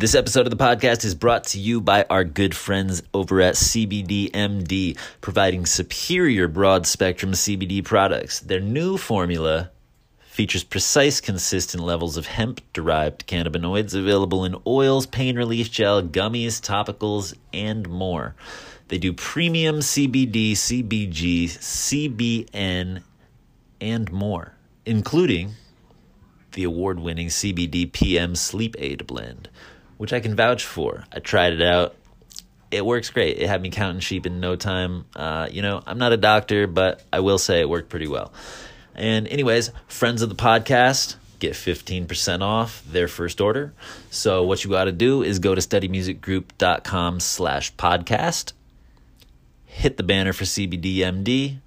This episode of the podcast is brought to you by our good friends over at CBDMD, providing superior broad spectrum CBD products. Their new formula features precise, consistent levels of hemp derived cannabinoids available in oils, pain relief gel, gummies, topicals, and more. They do premium CBD, CBG, CBN, and more, including the award winning CBD PM Sleep Aid blend which I can vouch for. I tried it out. It works great. It had me counting sheep in no time. Uh, you know, I'm not a doctor, but I will say it worked pretty well. And, anyways, friends of the podcast get 15% off their first order. So, what you got to do is go to studymusicgroup.com slash podcast, hit the banner for CBDMD,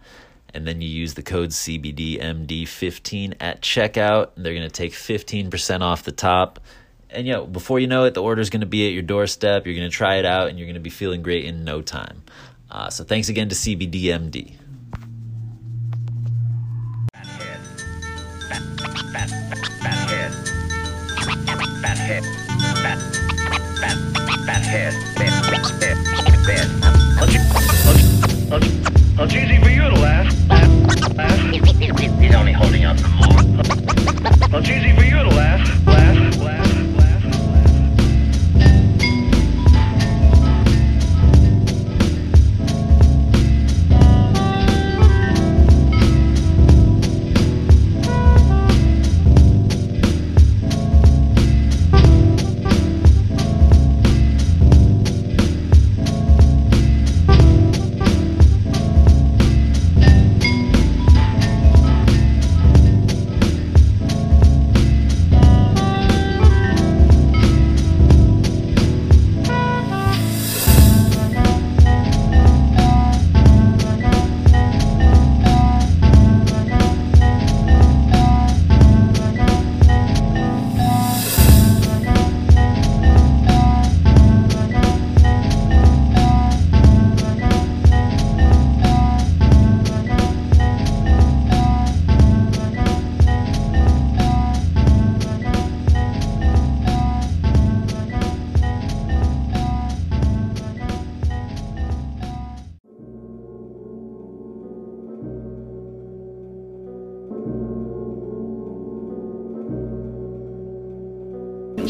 and then you use the code CBDMD15 at checkout. And they're going to take 15% off the top and you know, before you know it, the order is going to be at your doorstep. You're going to try it out, and you're going to be feeling great in no time. Uh, so thanks again to CBDMD.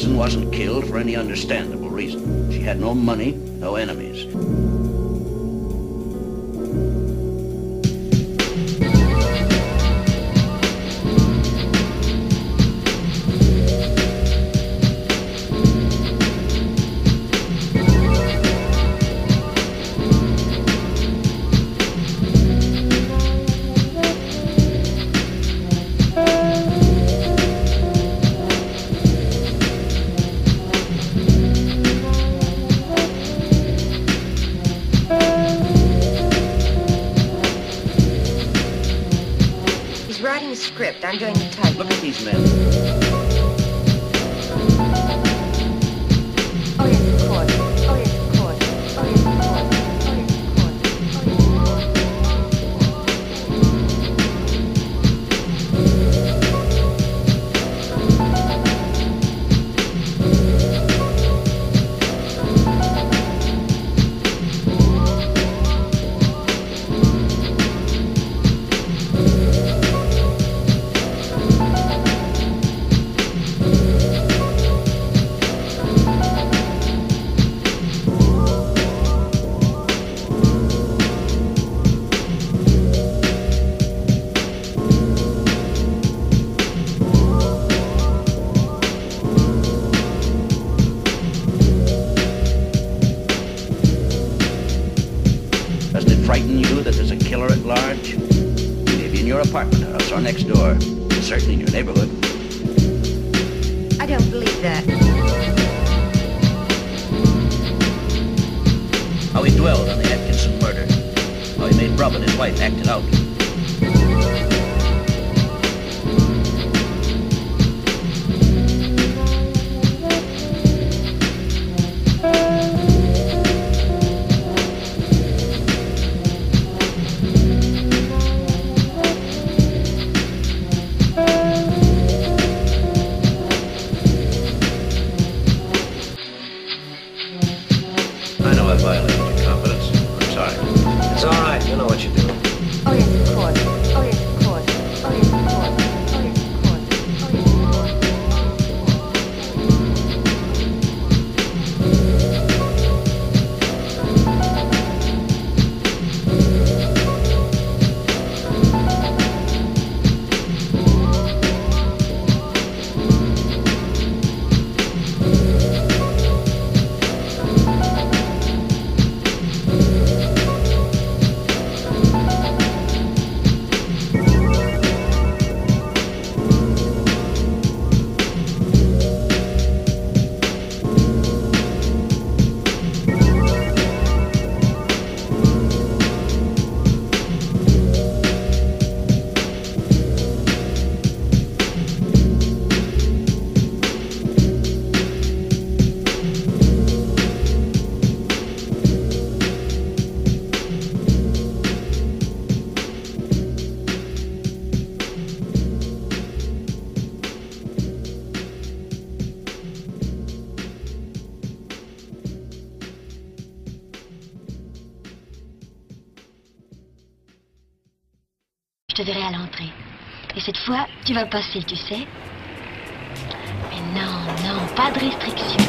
Wasn't killed for any understandable reason. She had no money, no enemies. These men. Tu vas passer, tu sais. Mais non, non, pas de restriction.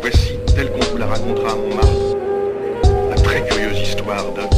Voici, telle qu'on vous la racontera à Montmartre, la très curieuse histoire d'un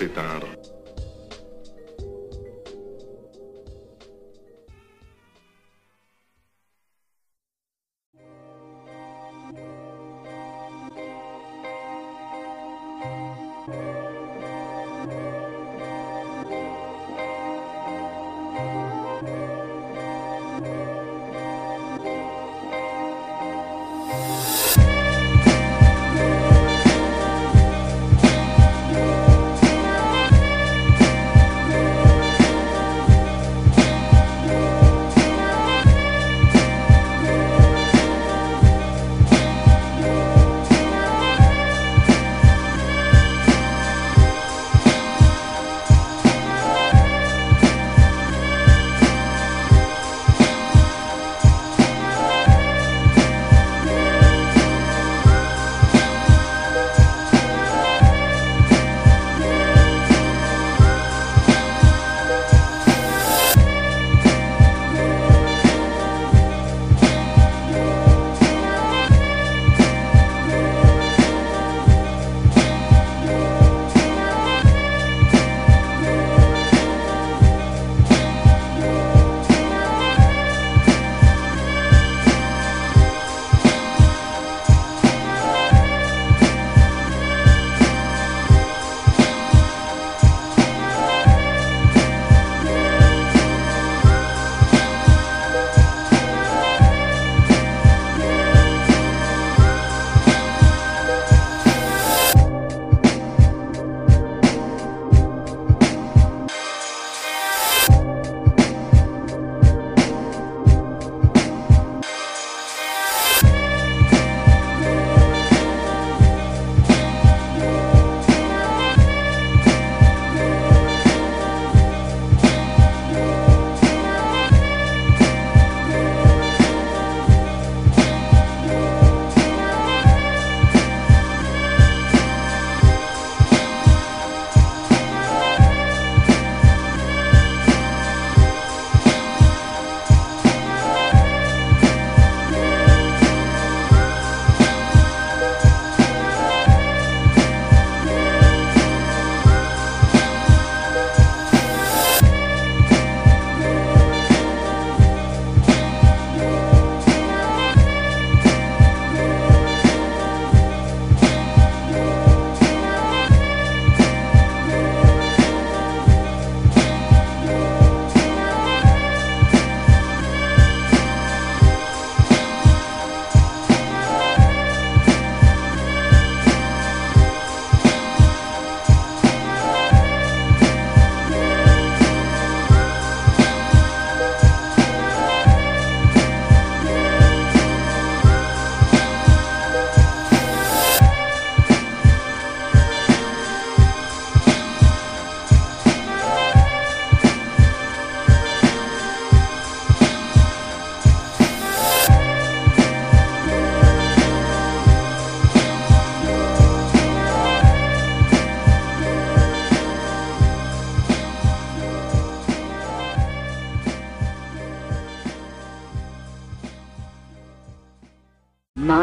enseignes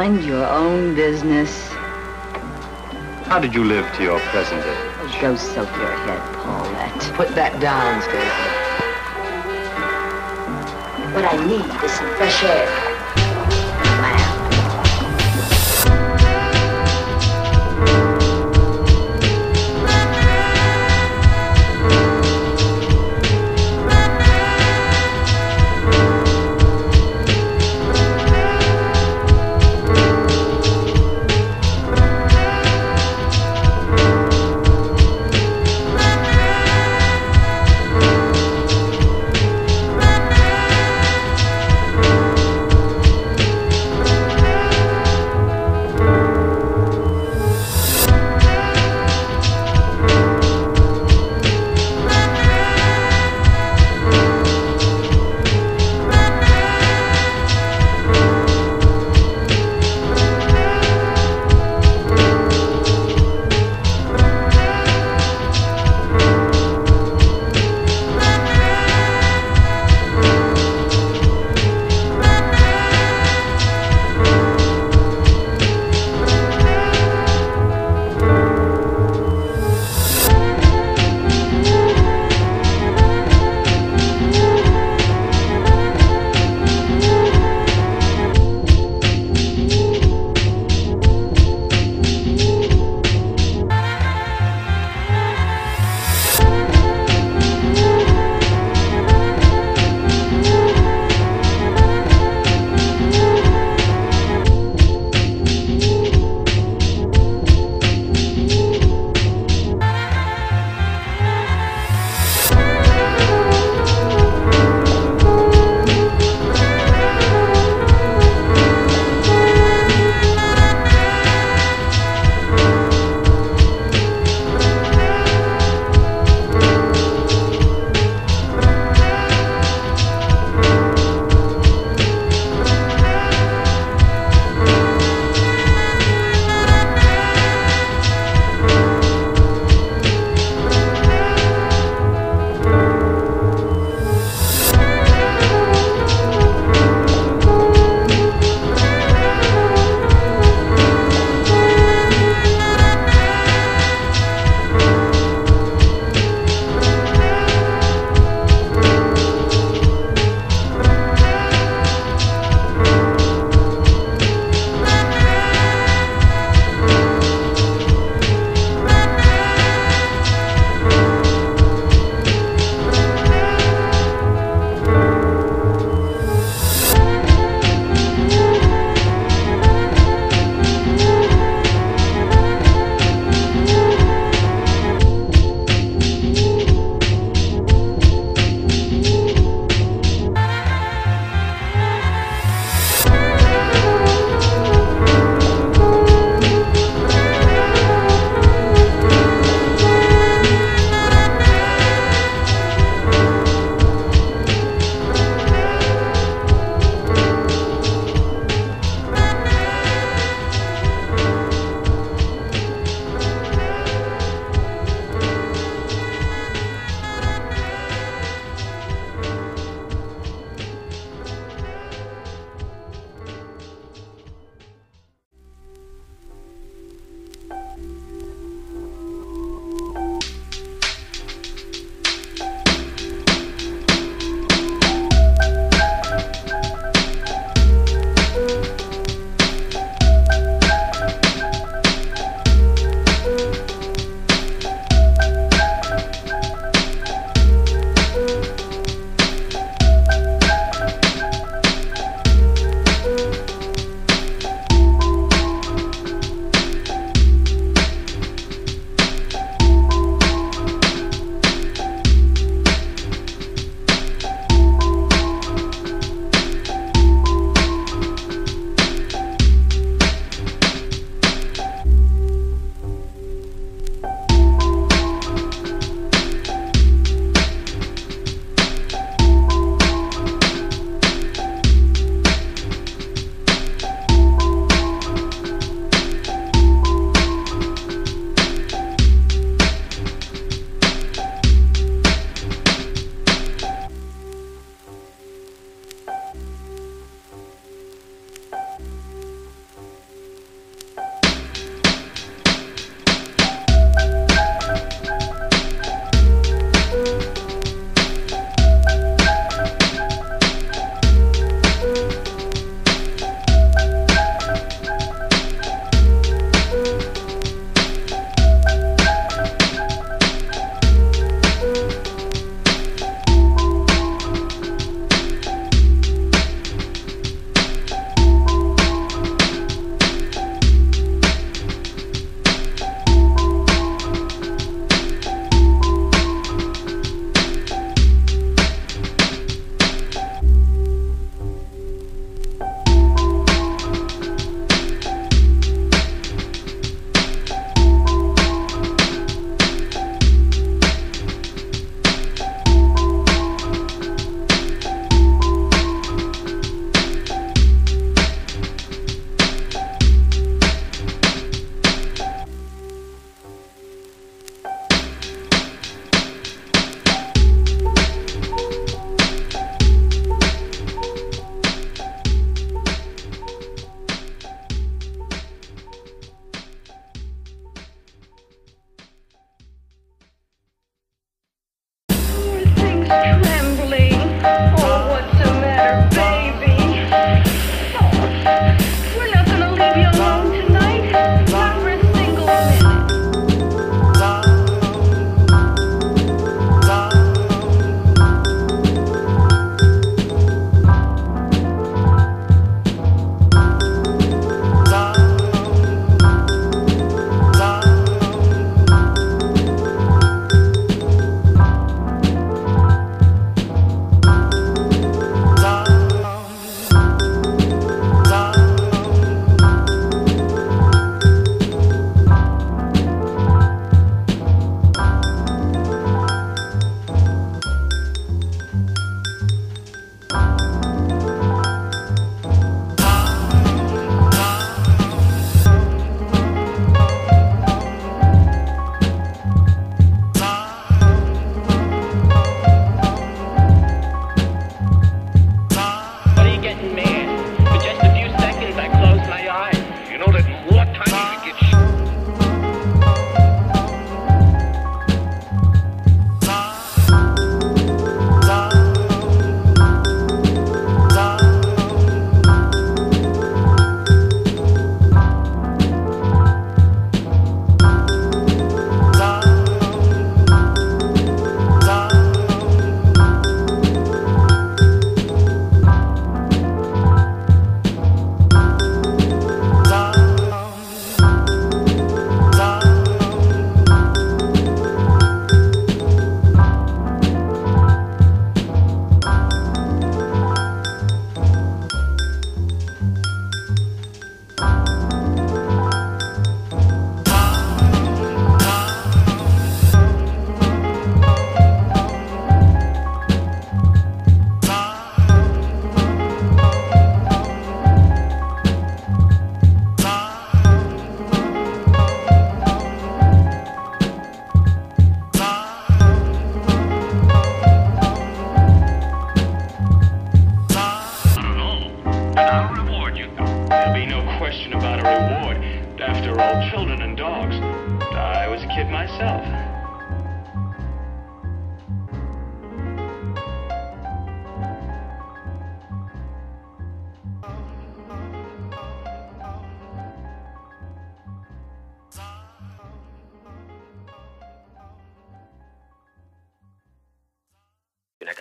Mind your own business. How did you live to your present age? Oh, go soak your head, Paulette. Put that down, Stacy. What I need is some fresh air.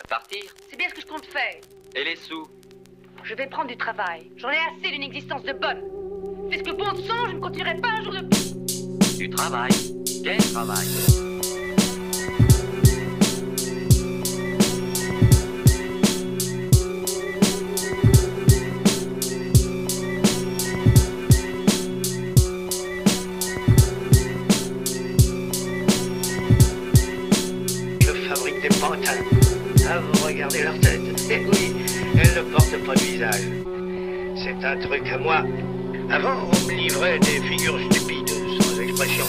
Partir. C'est bien ce que je compte faire. Et les sous Je vais prendre du travail. J'en ai assez d'une existence de bonne. Fais ce que bon te semble, je ne continuerai pas un jour de plus. Du travail. Quel travail C'est un truc à moi. Avant, on me livrait des figures stupides, sans expression.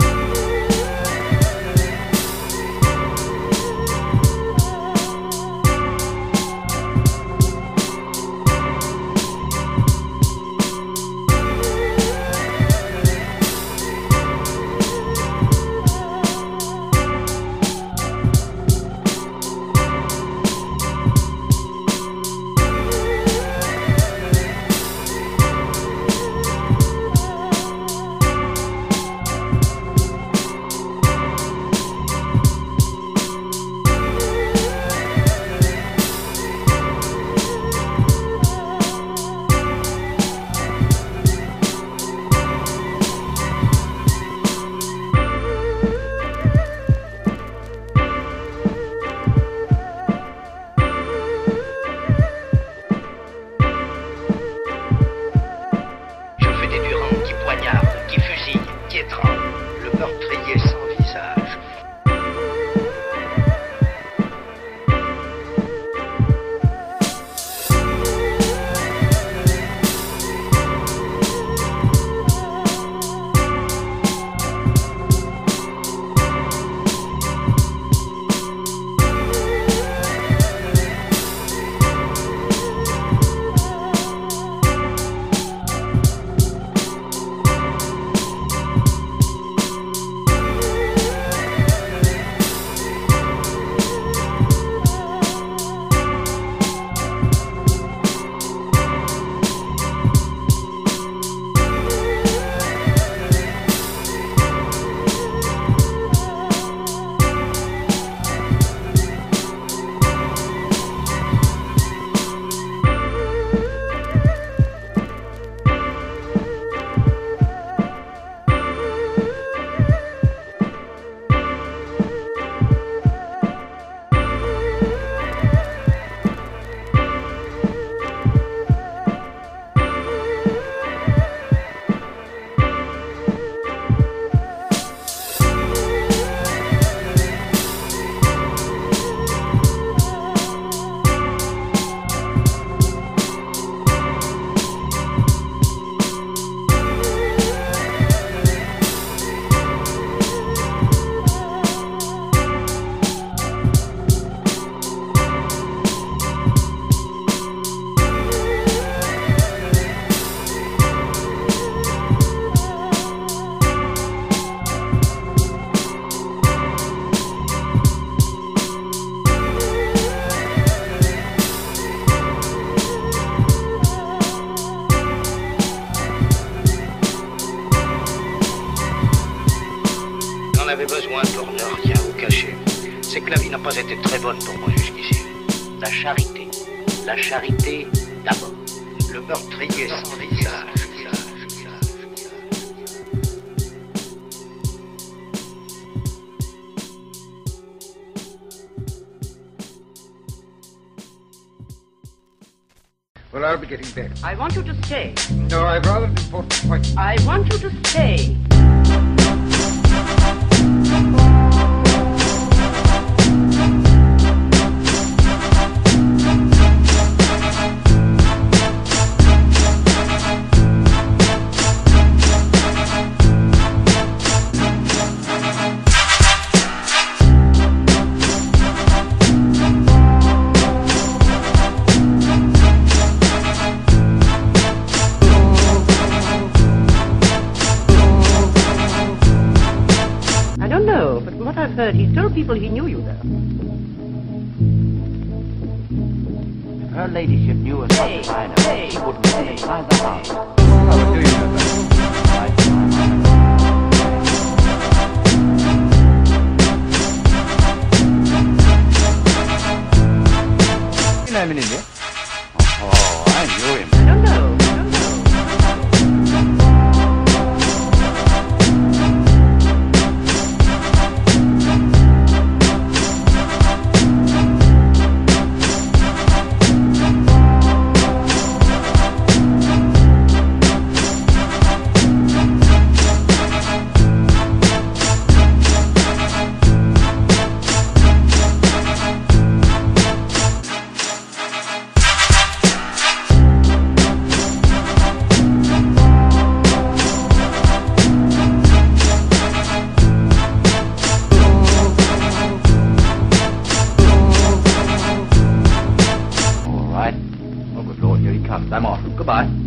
I want you right. Oh, good Lord, here he comes. I'm off. Goodbye.